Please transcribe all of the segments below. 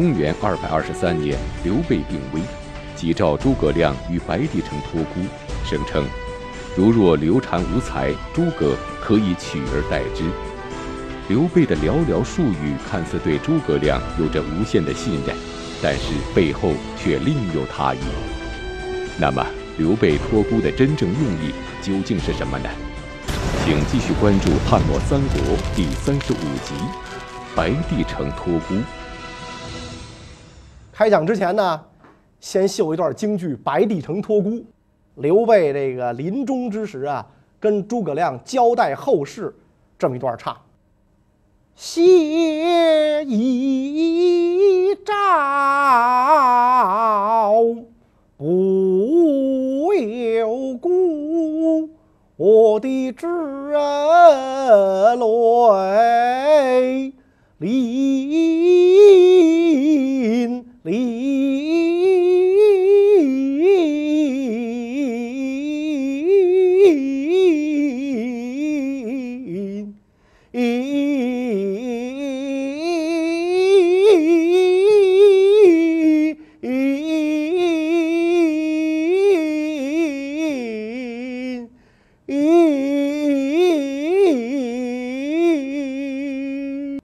公元二百二十三年，刘备病危，急召诸葛亮与白帝城托孤，声称：如若刘禅无才，诸葛可以取而代之。刘备的寥寥数语看似对诸葛亮有着无限的信任，但是背后却另有他意。那么，刘备托孤的真正用意究竟是什么呢？请继续关注《汉末三国》第三十五集《白帝城托孤》。开讲之前呢，先秀一段京剧《白帝城托孤》。刘备这个临终之时啊，跟诸葛亮交代后事，这么一段唱：谢一诏，不由故，我的侄儿泪离漓。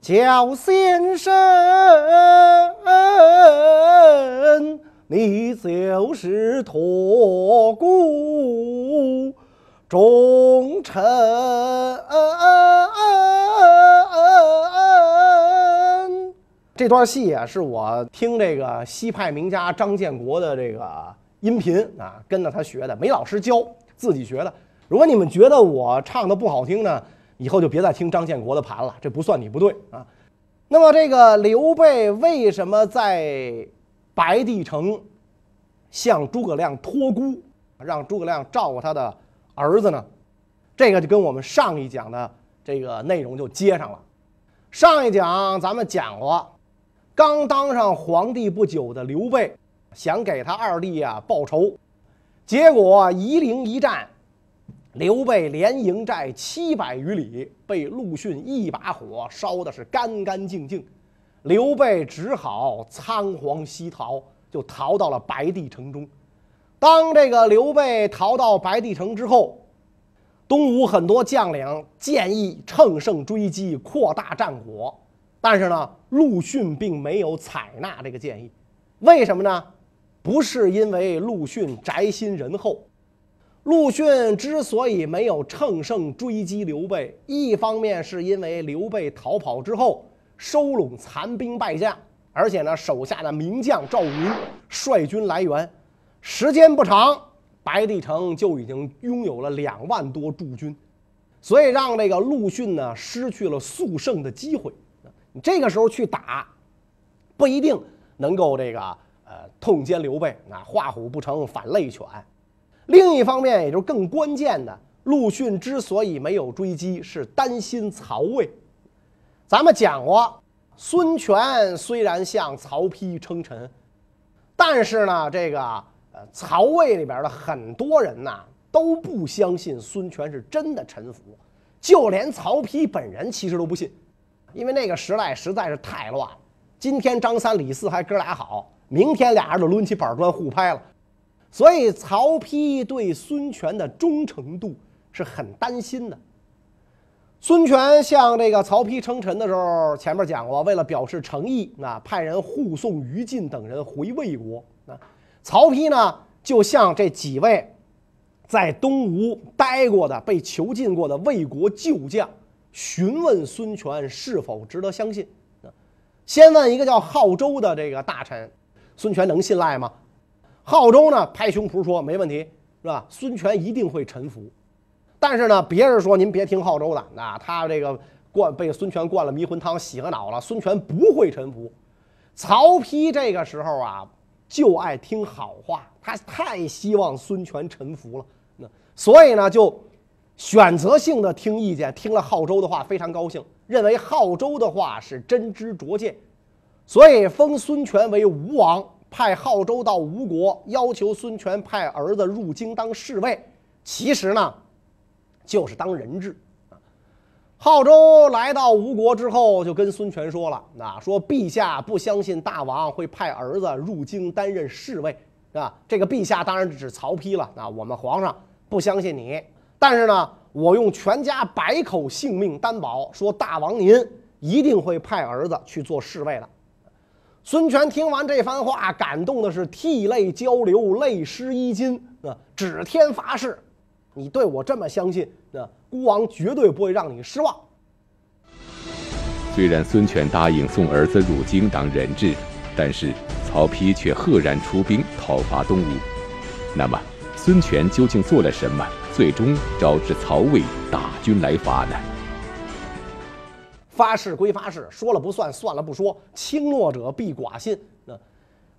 叫先生，你就是托孤忠臣。这段戏啊，是我听这个西派名家张建国的这个音频啊，跟着他学的，没老师教，自己学的。如果你们觉得我唱的不好听呢，以后就别再听张建国的盘了，这不算你不对啊。那么这个刘备为什么在白帝城向诸葛亮托孤，让诸葛亮照顾他的儿子呢？这个就跟我们上一讲的这个内容就接上了。上一讲咱们讲过，刚当上皇帝不久的刘备想给他二弟啊报仇，结果夷陵一战。刘备连营寨七百余里，被陆逊一把火烧的是干干净净。刘备只好仓皇西逃，就逃到了白帝城中。当这个刘备逃到白帝城之后，东吴很多将领建议乘胜追击，扩大战果，但是呢，陆逊并没有采纳这个建议。为什么呢？不是因为陆逊宅心仁厚。陆逊之所以没有乘胜追击刘备，一方面是因为刘备逃跑之后收拢残兵败将，而且呢，手下的名将赵云率军来援，时间不长，白帝城就已经拥有了两万多驻军，所以让这个陆逊呢失去了速胜的机会。你这个时候去打，不一定能够这个呃痛歼刘备，那画虎不成反类犬。另一方面，也就是更关键的，陆逊之所以没有追击，是担心曹魏。咱们讲过，孙权虽然向曹丕称臣，但是呢，这个呃，曹魏里边的很多人呐都不相信孙权是真的臣服，就连曹丕本人其实都不信，因为那个时代实在是太乱了。今天张三李四还哥俩好，明天俩人就抡起板砖互拍了。所以，曹丕对孙权的忠诚度是很担心的。孙权向这个曹丕称臣的时候，前面讲过，为了表示诚意，那派人护送于禁等人回魏国。那曹丕呢，就向这几位在东吴待过的、被囚禁过的魏国旧将询问孙权是否值得相信。先问一个叫浩周的这个大臣，孙权能信赖吗？浩周呢，拍胸脯说没问题，是吧？孙权一定会臣服。但是呢，别人说您别听浩周的，那他这个灌被孙权灌了迷魂汤，洗了脑了，孙权不会臣服。曹丕这个时候啊，就爱听好话，他太希望孙权臣服了，那所以呢，就选择性的听意见，听了浩周的话，非常高兴，认为浩周的话是真知灼见，所以封孙权为吴王。派浩州到吴国，要求孙权派儿子入京当侍卫。其实呢，就是当人质啊。浩州来到吴国之后，就跟孙权说了：“啊，说陛下不相信大王会派儿子入京担任侍卫，啊，这个陛下当然指曹丕了。啊，我们皇上不相信你，但是呢，我用全家百口性命担保，说大王您一定会派儿子去做侍卫的。”孙权听完这番话，感动的是涕泪交流，泪湿衣襟，那，指天发誓。你对我这么相信，那孤王绝对不会让你失望。虽然孙权答应送儿子入京当人质，但是曹丕却赫然出兵讨伐东吴。那么，孙权究竟做了什么，最终招致曹魏大军来伐呢？发誓归发誓，说了不算，算了不说，轻诺者必寡信。那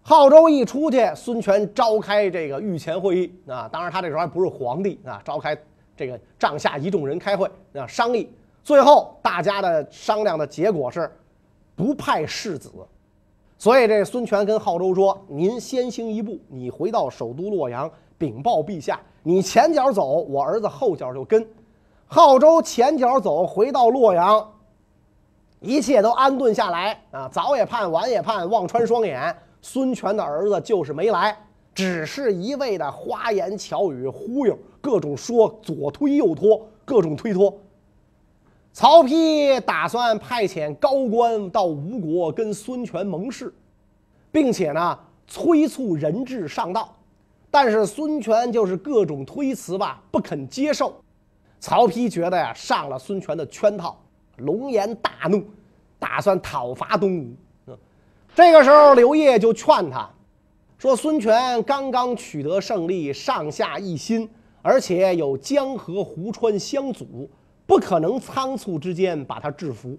浩州一出去，孙权召开这个御前会议啊，当然他这时候还不是皇帝啊，召开这个帐下一众人开会啊商议，最后大家的商量的结果是不派世子，所以这孙权跟浩州说：“您先行一步，你回到首都洛阳禀报陛下，你前脚走，我儿子后脚就跟。”浩州前脚走，回到洛阳，一切都安顿下来啊，早也盼，晚也盼，望穿双眼。孙权的儿子就是没来，只是一味的花言巧语忽悠，各种说左推右拖，各种推脱。曹丕打算派遣高官到吴国跟孙权盟誓，并且呢催促人质上道，但是孙权就是各种推辞吧，不肯接受。曹丕觉得呀上了孙权的圈套，龙颜大怒，打算讨伐东吴。这个时候，刘烨就劝他，说：“孙权刚刚取得胜利，上下一心，而且有江河湖川相阻，不可能仓促之间把他制服。”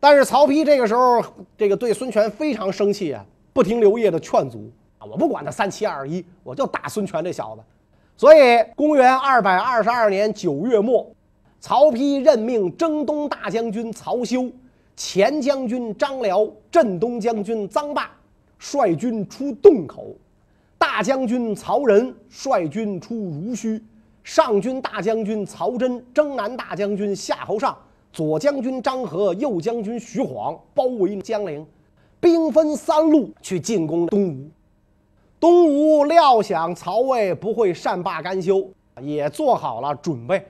但是曹丕这个时候，这个对孙权非常生气啊，不听刘烨的劝阻啊，我不管他三七二十一，我就打孙权这小子。所以，公元二百二十二年九月末，曹丕任命征东大将军曹休。前将军张辽、镇东将军臧霸率军出洞口，大将军曹仁率军出濡须，上军大将军曹真、征南大将军夏侯尚、左将军张合、右将军徐晃包围江陵，兵分三路去进攻东吴。东吴料想曹魏不会善罢甘休，也做好了准备，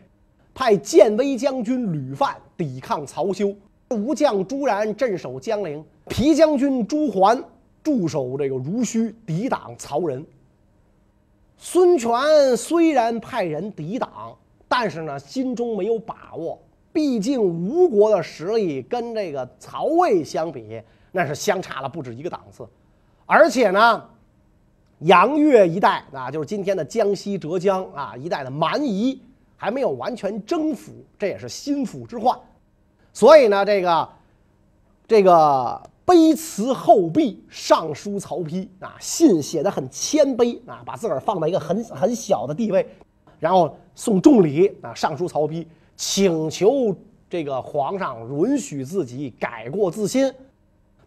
派建威将军吕范抵抗曹休。吴将朱然镇守江陵，皮将军朱桓驻守这个濡须，抵挡曹仁。孙权虽然派人抵挡，但是呢，心中没有把握。毕竟吴国的实力跟这个曹魏相比，那是相差了不止一个档次。而且呢，杨越一带啊，就是今天的江西、浙江啊一带的蛮夷，还没有完全征服，这也是心腹之患。所以呢，这个这个卑辞厚壁上书曹丕啊，信写的很谦卑啊，把自个儿放在一个很很小的地位，然后送重礼啊，上书曹丕，请求这个皇上允许自己改过自新。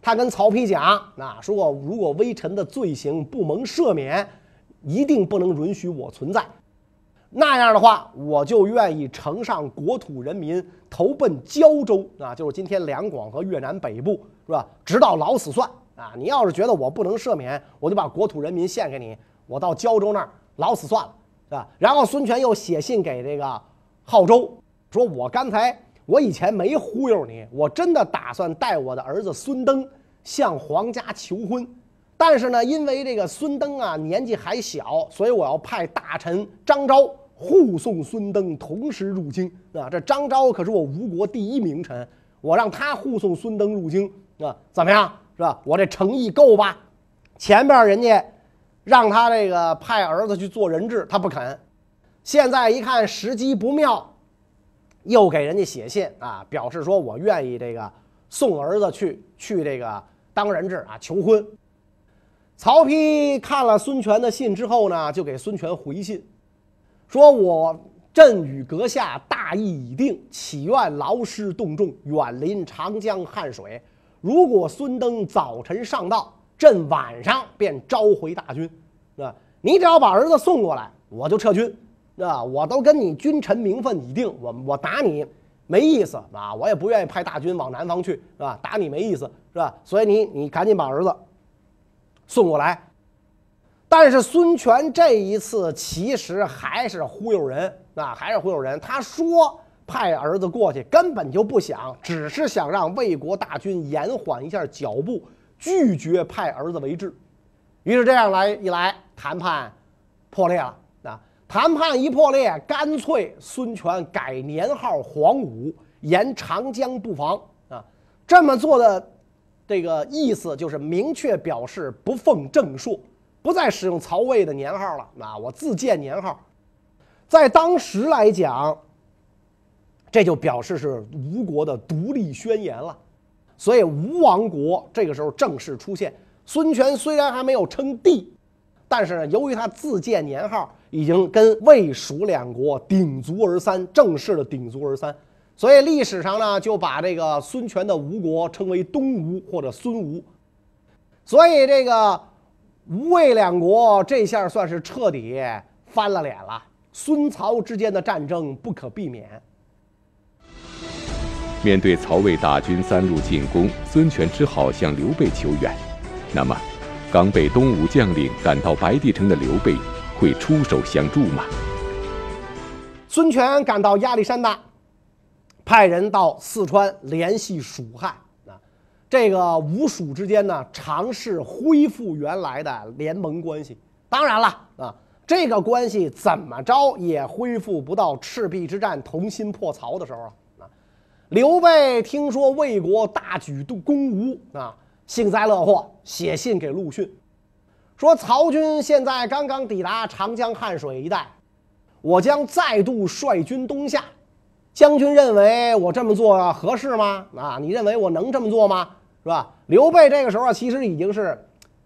他跟曹丕讲啊，说如果微臣的罪行不蒙赦免，一定不能允许我存在。那样的话，我就愿意乘上国土人民，投奔胶州啊，就是今天两广和越南北部，是吧？直到老死算啊！你要是觉得我不能赦免，我就把国土人民献给你，我到胶州那儿老死算了，是吧？然后孙权又写信给这个浩州，说我刚才我以前没忽悠你，我真的打算带我的儿子孙登向皇家求婚，但是呢，因为这个孙登啊年纪还小，所以我要派大臣张昭。护送孙登同时入京啊！这张昭可是我吴国第一名臣，我让他护送孙登入京啊，怎么样？是吧？我这诚意够吧？前边人家让他这个派儿子去做人质，他不肯。现在一看时机不妙，又给人家写信啊，表示说我愿意这个送儿子去去这个当人质啊，求婚。曹丕看了孙权的信之后呢，就给孙权回信。说我朕与阁下大义已定，岂愿劳师动众，远临长江汉水？如果孙登早晨上道，朕晚上便召回大军，啊，你只要把儿子送过来，我就撤军，啊，我都跟你君臣名分已定，我我打你没意思啊，我也不愿意派大军往南方去，是吧？打你没意思，是吧？所以你你赶紧把儿子送过来。但是孙权这一次其实还是忽悠人啊，还是忽悠人。他说派儿子过去，根本就不想，只是想让魏国大军延缓一下脚步，拒绝派儿子为质。于是这样来一来，谈判破裂了。啊，谈判一破裂，干脆孙权改年号黄武，沿长江布防。啊，这么做的这个意思就是明确表示不奉正朔。不再使用曹魏的年号了，啊，我自建年号，在当时来讲，这就表示是吴国的独立宣言了。所以吴王国这个时候正式出现。孙权虽然还没有称帝，但是呢，由于他自建年号，已经跟魏蜀两国鼎足而三，正式的鼎足而三。所以历史上呢，就把这个孙权的吴国称为东吴或者孙吴。所以这个。吴魏两国这下算是彻底翻了脸了，孙曹之间的战争不可避免。面对曹魏大军三路进攻，孙权只好向刘备求援。那么，刚被东吴将领赶到白帝城的刘备会出手相助吗？孙权赶到亚历山大，派人到四川联系蜀汉啊。这个吴蜀之间呢，尝试恢复原来的联盟关系。当然了啊，这个关系怎么着也恢复不到赤壁之战同心破曹的时候啊。啊，刘备听说魏国大举攻吴啊，幸灾乐祸，写信给陆逊，说曹军现在刚刚抵达长江汉水一带，我将再度率军东下。将军认为我这么做合适吗？啊，你认为我能这么做吗？是吧？刘备这个时候啊其实已经是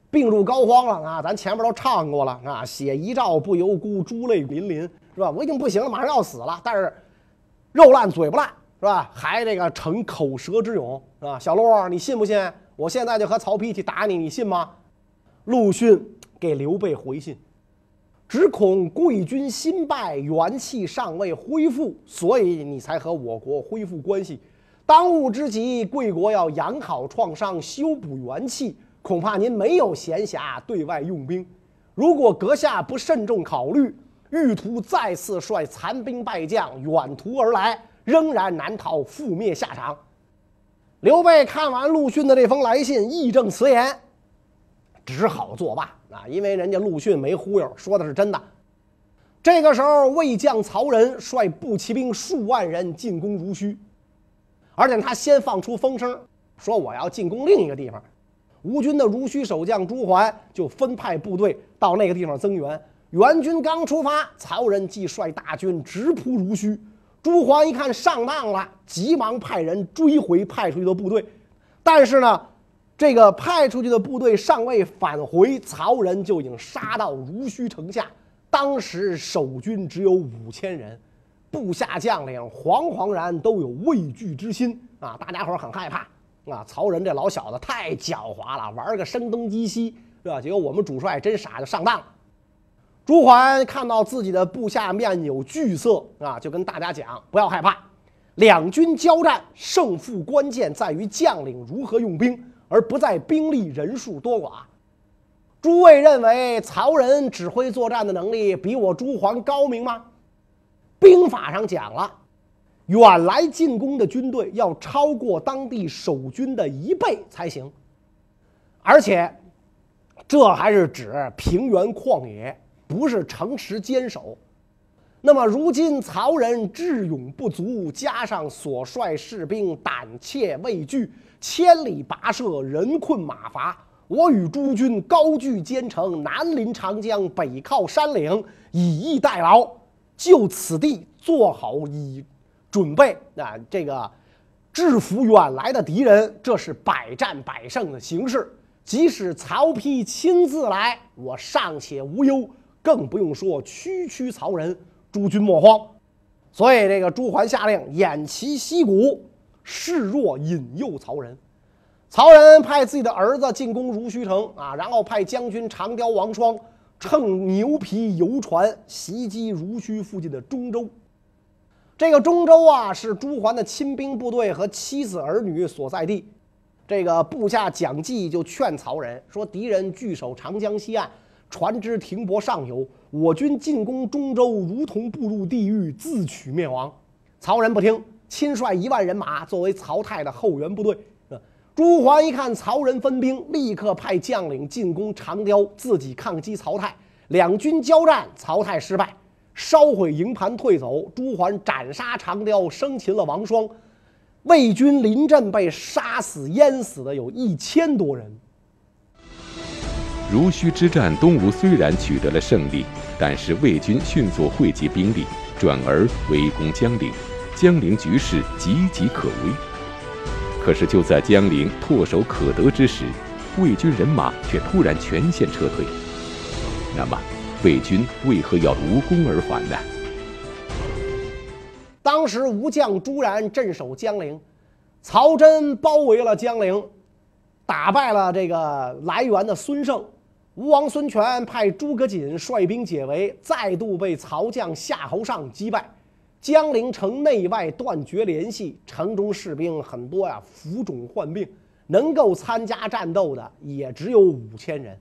病入膏肓了啊！咱前面都唱过了啊，“写遗诏不由孤，珠泪淋淋”，是吧？我已经不行了，马上要死了，但是肉烂嘴不烂，是吧？还这个逞口舌之勇，是吧？小陆，你信不信？我现在就和曹丕去打你，你信吗？陆逊给刘备回信。只恐贵军新败，元气尚未恢复，所以你才和我国恢复关系。当务之急，贵国要养好创伤，修补元气，恐怕您没有闲暇对外用兵。如果阁下不慎重考虑，欲图再次率残兵败将远途而来，仍然难逃覆灭下场。刘备看完陆逊的这封来信，义正辞严。只好作罢啊！因为人家陆逊没忽悠，说的是真的。这个时候，魏将曹仁率步骑兵数万人进攻濡须，而且他先放出风声，说我要进攻另一个地方。吴军的濡须守将朱桓就分派部队到那个地方增援。援军刚出发，曹仁即率大军直扑濡须。朱桓一看上当了，急忙派人追回派出去的部队，但是呢。这个派出去的部队尚未返回，曹仁就已经杀到濡须城下。当时守军只有五千人，部下将领惶惶然都有畏惧之心啊！大家伙很害怕啊！曹仁这老小子太狡猾了，玩个声东击西是吧？结果我们主帅真傻，就上当了。朱桓看到自己的部下面有惧色啊，就跟大家讲：不要害怕，两军交战，胜负关键在于将领如何用兵。而不在兵力人数多寡。诸位认为曹仁指挥作战的能力比我朱桓高明吗？兵法上讲了，远来进攻的军队要超过当地守军的一倍才行。而且，这还是指平原旷野，不是城池坚守。那么如今曹仁智勇不足，加上所率士兵胆怯畏惧。千里跋涉，人困马乏。我与诸军高踞坚城，南临长江，北靠山岭，以逸待劳。就此地做好以准备啊！这个制服远来的敌人，这是百战百胜的形势。即使曹丕亲自来，我尚且无忧，更不用说区区曹仁。诸军莫慌。所以这个朱桓下令偃旗息鼓。示弱引诱曹仁，曹仁派自己的儿子进攻濡须城啊，然后派将军长雕王双乘牛皮游船袭击濡须附近的中州。这个中州啊，是朱桓的亲兵部队和妻子儿女所在地。这个部下蒋济就劝曹仁说：“敌人据守长江西岸，船只停泊上游，我军进攻中州，如同步入地狱，自取灭亡。”曹仁不听，亲率一万人马作为曹太的后援部队。朱桓一看曹仁分兵，立刻派将领进攻长雕，自己抗击曹太。两军交战，曹太失败，烧毁营盘退走。朱桓斩杀长雕，生擒了王双。魏军临阵被杀死淹死的有一千多人。濡须之战，东吴虽然取得了胜利，但是魏军迅速汇集兵力，转而围攻江陵，江陵局势岌岌可危。可是就在江陵唾手可得之时，魏军人马却突然全线撤退。那么，魏军为何要无功而返呢？当时吴将朱然镇守江陵，曹真包围了江陵，打败了这个来援的孙胜。吴王孙权派诸葛瑾率兵解围，再度被曹将夏侯尚击败。江陵城内外断绝联系，城中士兵很多呀，浮肿患病，能够参加战斗的也只有五千人。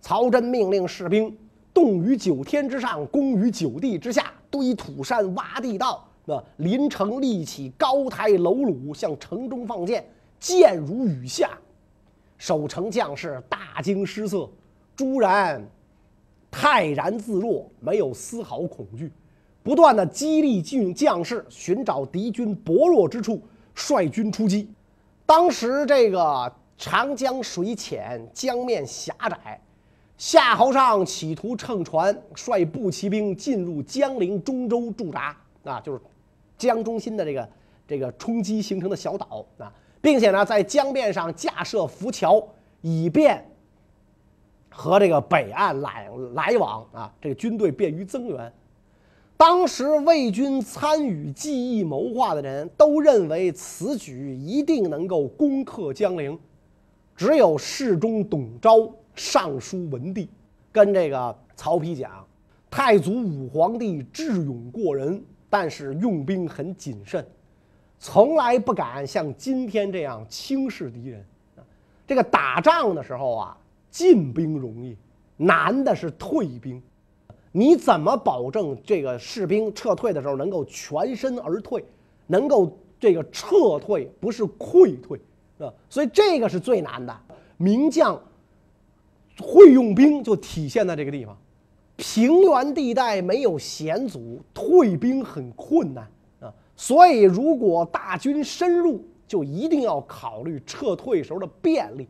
曹真命令士兵动于九天之上，攻于九地之下，堆土山，挖地道，那临城立起高台楼橹，向城中放箭，箭如雨下。守城将士大惊失色，朱然泰然自若，没有丝毫恐惧。不断的激励军将士寻找敌军薄弱之处，率军出击。当时这个长江水浅，江面狭窄，夏侯尚企图乘船率步骑兵进入江陵中州驻扎，啊，就是江中心的这个这个冲击形成的小岛啊，并且呢，在江面上架设浮桥，以便和这个北岸来来往啊，这个军队便于增援。当时魏军参与计议谋划的人都认为此举一定能够攻克江陵，只有侍中董昭上书文帝，跟这个曹丕讲：太祖武皇帝智勇过人，但是用兵很谨慎，从来不敢像今天这样轻视敌人。这个打仗的时候啊，进兵容易，难的是退兵。你怎么保证这个士兵撤退的时候能够全身而退，能够这个撤退不是溃退，啊？所以这个是最难的。名将会用兵就体现在这个地方。平原地带没有险阻，退兵很困难啊。所以如果大军深入，就一定要考虑撤退时候的便利，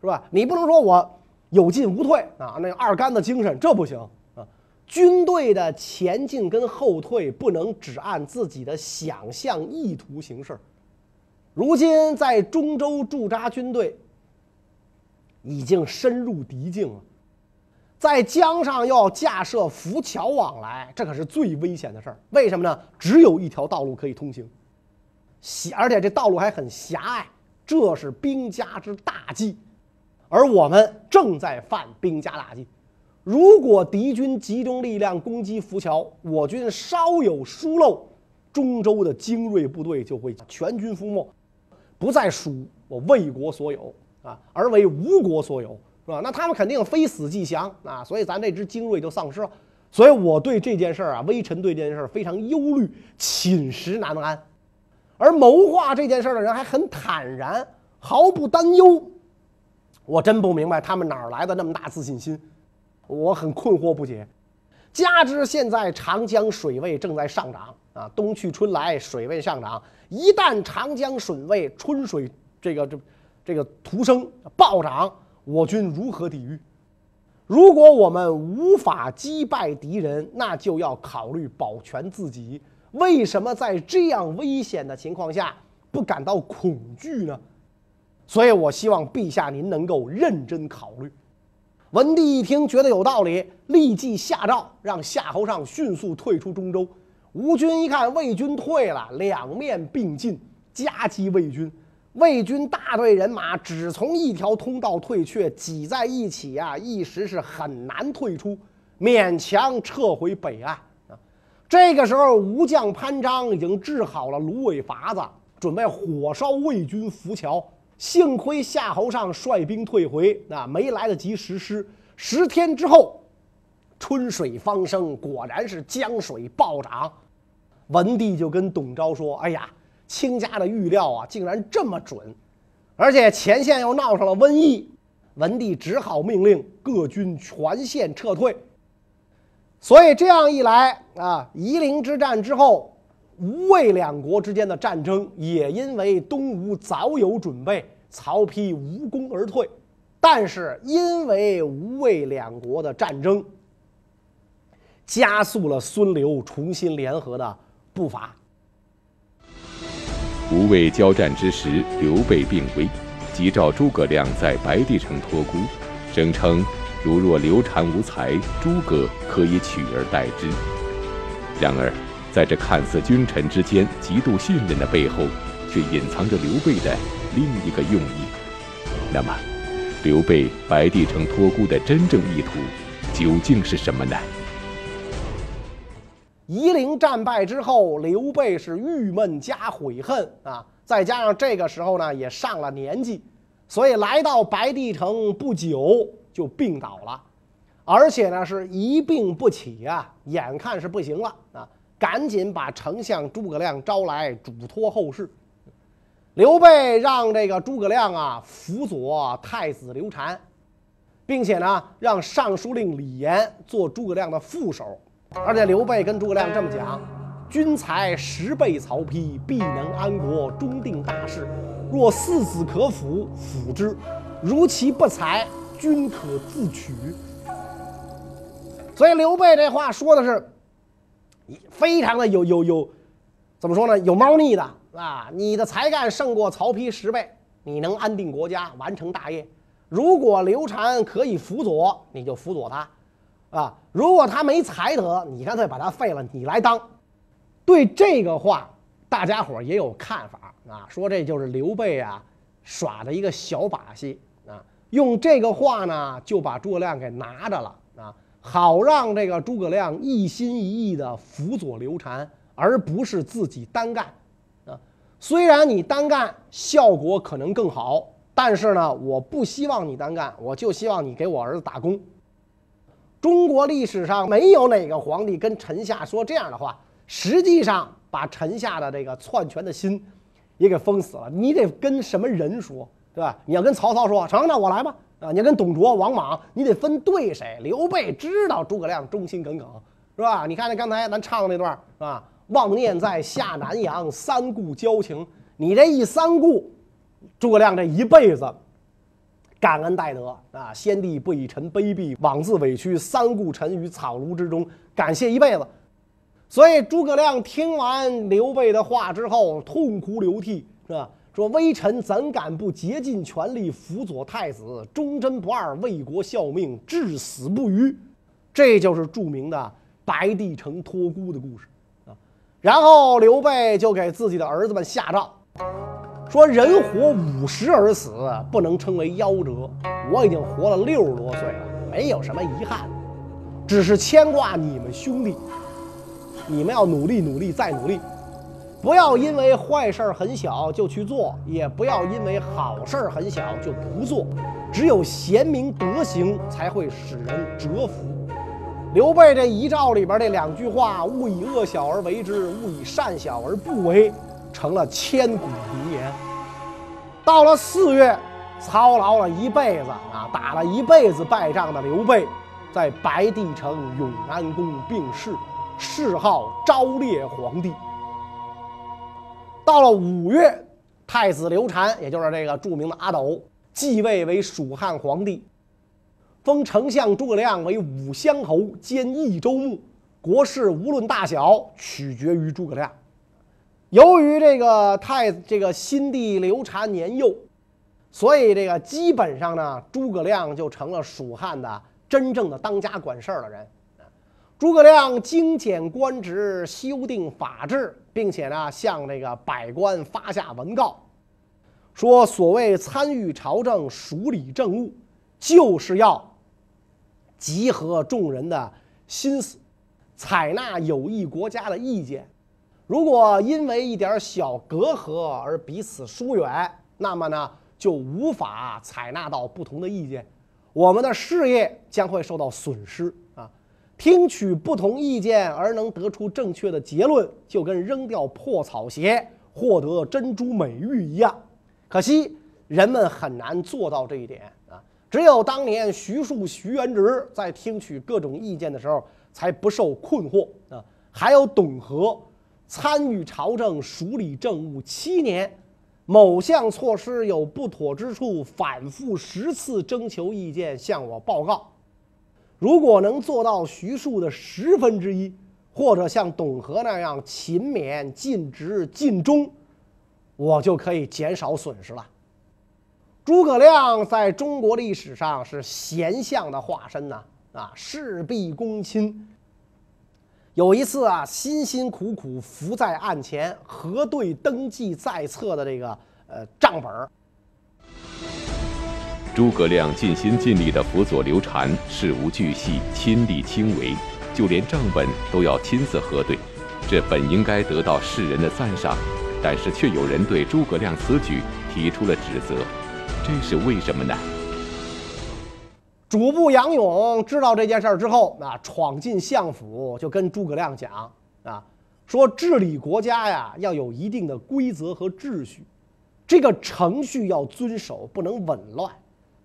是吧？你不能说我有进无退啊，那二杆子精神这不行啊。军队的前进跟后退不能只按自己的想象意图行事。如今在中州驻扎军队已经深入敌境了，在江上要架设浮桥往来，这可是最危险的事儿。为什么呢？只有一条道路可以通行，狭，而且这道路还很狭隘，这是兵家之大忌，而我们正在犯兵家大忌。如果敌军集中力量攻击浮桥，我军稍有疏漏，中州的精锐部队就会全军覆没，不再属我魏国所有啊，而为吴国所有，是吧？那他们肯定非死即降啊，所以咱这支精锐就丧失了。所以我对这件事儿啊，微臣对这件事儿非常忧虑，寝食难安。而谋划这件事儿的人还很坦然，毫不担忧。我真不明白他们哪儿来的那么大自信心。我很困惑不解，加之现在长江水位正在上涨啊，冬去春来，水位上涨。一旦长江水位春水这个这这个徒升暴涨，我军如何抵御？如果我们无法击败敌人，那就要考虑保全自己。为什么在这样危险的情况下不感到恐惧呢？所以我希望陛下您能够认真考虑。文帝一听，觉得有道理，立即下诏让夏侯尚迅速退出中州。吴军一看魏军退了，两面并进，夹击魏军。魏军大队人马只从一条通道退却，挤在一起啊，一时是很难退出，勉强撤回北岸啊。这个时候，吴将潘璋已经治好了芦苇筏子，准备火烧魏军浮桥。幸亏夏侯尚率兵退回，那没来得及实施。十天之后，春水方生，果然是江水暴涨。文帝就跟董昭说：“哎呀，卿家的预料啊，竟然这么准，而且前线又闹上了瘟疫。”文帝只好命令各军全线撤退。所以这样一来啊，夷陵之战之后，吴魏两国之间的战争也因为东吴早有准备，曹丕无功而退。但是因为吴魏两国的战争，加速了孙刘重新联合的步伐。吴魏交战之时，刘备病危，急召诸葛亮在白帝城托孤，声称。如若刘禅无才，诸葛可以取而代之。然而，在这看似君臣之间极度信任的背后，却隐藏着刘备的另一个用意。那么，刘备白帝城托孤的真正意图究竟是什么呢？夷陵战败之后，刘备是郁闷加悔恨啊，再加上这个时候呢也上了年纪，所以来到白帝城不久。就病倒了，而且呢是一病不起啊，眼看是不行了，赶紧把丞相诸葛亮招来嘱托后事。刘备让这个诸葛亮啊辅佐太子刘禅，并且呢让尚书令李严做诸葛亮的副手，而且刘备跟诸葛亮这么讲：君才十倍曹丕，必能安国，终定大事。若四子可辅，辅之；如其不才。君可自取，所以刘备这话说的是，非常的有有有，怎么说呢？有猫腻的啊！你的才干胜过曹丕十倍，你能安定国家，完成大业。如果刘禅可以辅佐，你就辅佐他，啊！如果他没才德，你干脆把他废了，你来当。对这个话，大家伙也有看法啊，说这就是刘备啊耍的一个小把戏啊。用这个话呢，就把诸葛亮给拿着了啊，好让这个诸葛亮一心一意的辅佐刘禅，而不是自己单干啊。虽然你单干效果可能更好，但是呢，我不希望你单干，我就希望你给我儿子打工。中国历史上没有哪个皇帝跟臣下说这样的话，实际上把臣下的这个篡权的心也给封死了。你得跟什么人说？对吧？你要跟曹操说成，那我来吧。啊，你跟董卓、王莽，你得分对谁。刘备知道诸葛亮忠心耿耿，是吧？你看那刚才咱唱的那段，是吧？妄念在下南阳，三顾交情。你这一三顾，诸葛亮这一辈子感恩戴德啊！先帝不以臣卑鄙，枉自委屈，三顾臣于草庐之中，感谢一辈子。所以诸葛亮听完刘备的话之后，痛哭流涕，是吧？说微臣怎敢不竭尽全力辅佐太子，忠贞不二，为国效命，至死不渝。这就是著名的白帝城托孤的故事啊。然后刘备就给自己的儿子们下诏，说人活五十而死，不能称为夭折。我已经活了六十多岁了，没有什么遗憾，只是牵挂你们兄弟。你们要努力努力再努力。不要因为坏事儿很小就去做，也不要因为好事儿很小就不做。只有贤明德行才会使人折服。刘备这遗诏里边这两句话：“勿以恶小而为之，勿以善小而不为”，成了千古名言。到了四月，操劳了一辈子啊，打了一辈子败仗的刘备，在白帝城永安宫病逝，谥号昭烈皇帝。到了五月，太子刘禅，也就是这个著名的阿斗，继位为蜀汉皇帝，封丞相诸葛亮为武乡侯兼益州牧，国事无论大小，取决于诸葛亮。由于这个太这个新帝刘禅年幼，所以这个基本上呢，诸葛亮就成了蜀汉的真正的当家管事儿的人。诸葛亮精简官职，修订法制。并且呢，向这个百官发下文告，说所谓参与朝政、署理政务，就是要集合众人的心思，采纳有益国家的意见。如果因为一点小隔阂而彼此疏远，那么呢，就无法采纳到不同的意见，我们的事业将会受到损失！听取不同意见而能得出正确的结论，就跟扔掉破草鞋获得珍珠美玉一样。可惜人们很难做到这一点啊！只有当年徐庶、徐元直在听取各种意见的时候，才不受困惑啊！还有董和。参与朝政、署理政务七年，某项措施有不妥之处，反复十次征求意见，向我报告。如果能做到徐庶的十分之一，或者像董和那样勤勉、尽职、尽忠，我就可以减少损失了。诸葛亮在中国历史上是贤相的化身呐，啊，事必躬亲。有一次啊，辛辛苦苦伏在案前核对登记在册的这个呃账本儿。诸葛亮尽心尽力地辅佐刘禅，事无巨细，亲力亲为，就连账本都要亲自核对。这本应该得到世人的赞赏，但是却有人对诸葛亮此举提出了指责，这是为什么呢？主簿杨勇知道这件事儿之后，啊，闯进相府就跟诸葛亮讲啊，说治理国家呀要有一定的规则和秩序，这个程序要遵守，不能紊乱，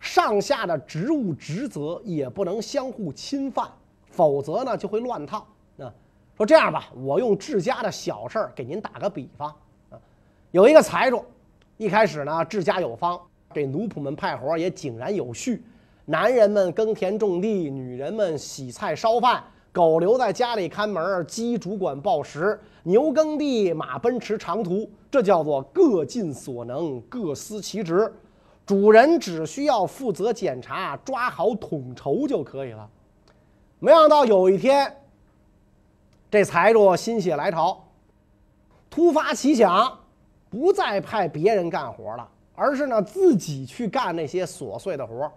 上下的职务职责也不能相互侵犯，否则呢就会乱套。啊，说这样吧，我用治家的小事儿给您打个比方啊，有一个财主，一开始呢治家有方，给奴仆们派活也井然有序。男人们耕田种地，女人们洗菜烧饭，狗留在家里看门，鸡主管报时，牛耕地，马奔驰长途，这叫做各尽所能，各司其职。主人只需要负责检查，抓好统筹就可以了。没想到有一天，这财主心血来潮，突发奇想，不再派别人干活了，而是呢自己去干那些琐碎的活。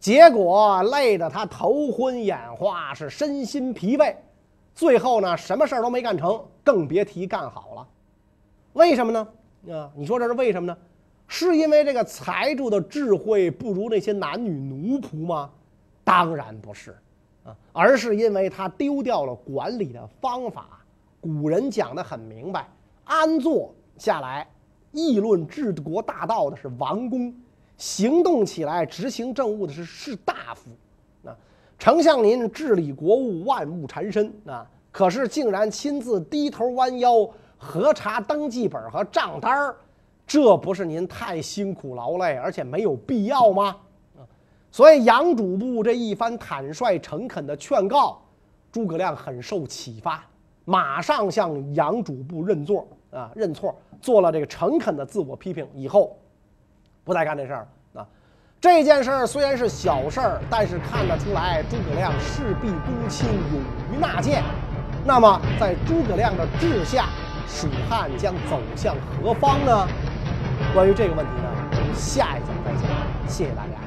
结果累得他头昏眼花，是身心疲惫，最后呢，什么事儿都没干成，更别提干好了。为什么呢？啊，你说这是为什么呢？是因为这个财主的智慧不如那些男女奴仆吗？当然不是，啊，而是因为他丢掉了管理的方法。古人讲的很明白，安坐下来议论治国大道的是王公。行动起来执行政务的是士大夫，啊，丞相您治理国务万物缠身啊，可是竟然亲自低头弯腰核查登记本和账单儿，这不是您太辛苦劳累，而且没有必要吗？啊，所以杨主簿这一番坦率诚恳的劝告，诸葛亮很受启发，马上向杨主簿认错啊，认错，做了这个诚恳的自我批评，以后。不再干这事儿了啊！这件事儿虽然是小事儿，但是看得出来诸葛亮事必躬亲，勇于纳谏。那么，在诸葛亮的治下，蜀汉将走向何方呢？关于这个问题呢，下一讲再讲。谢谢大家。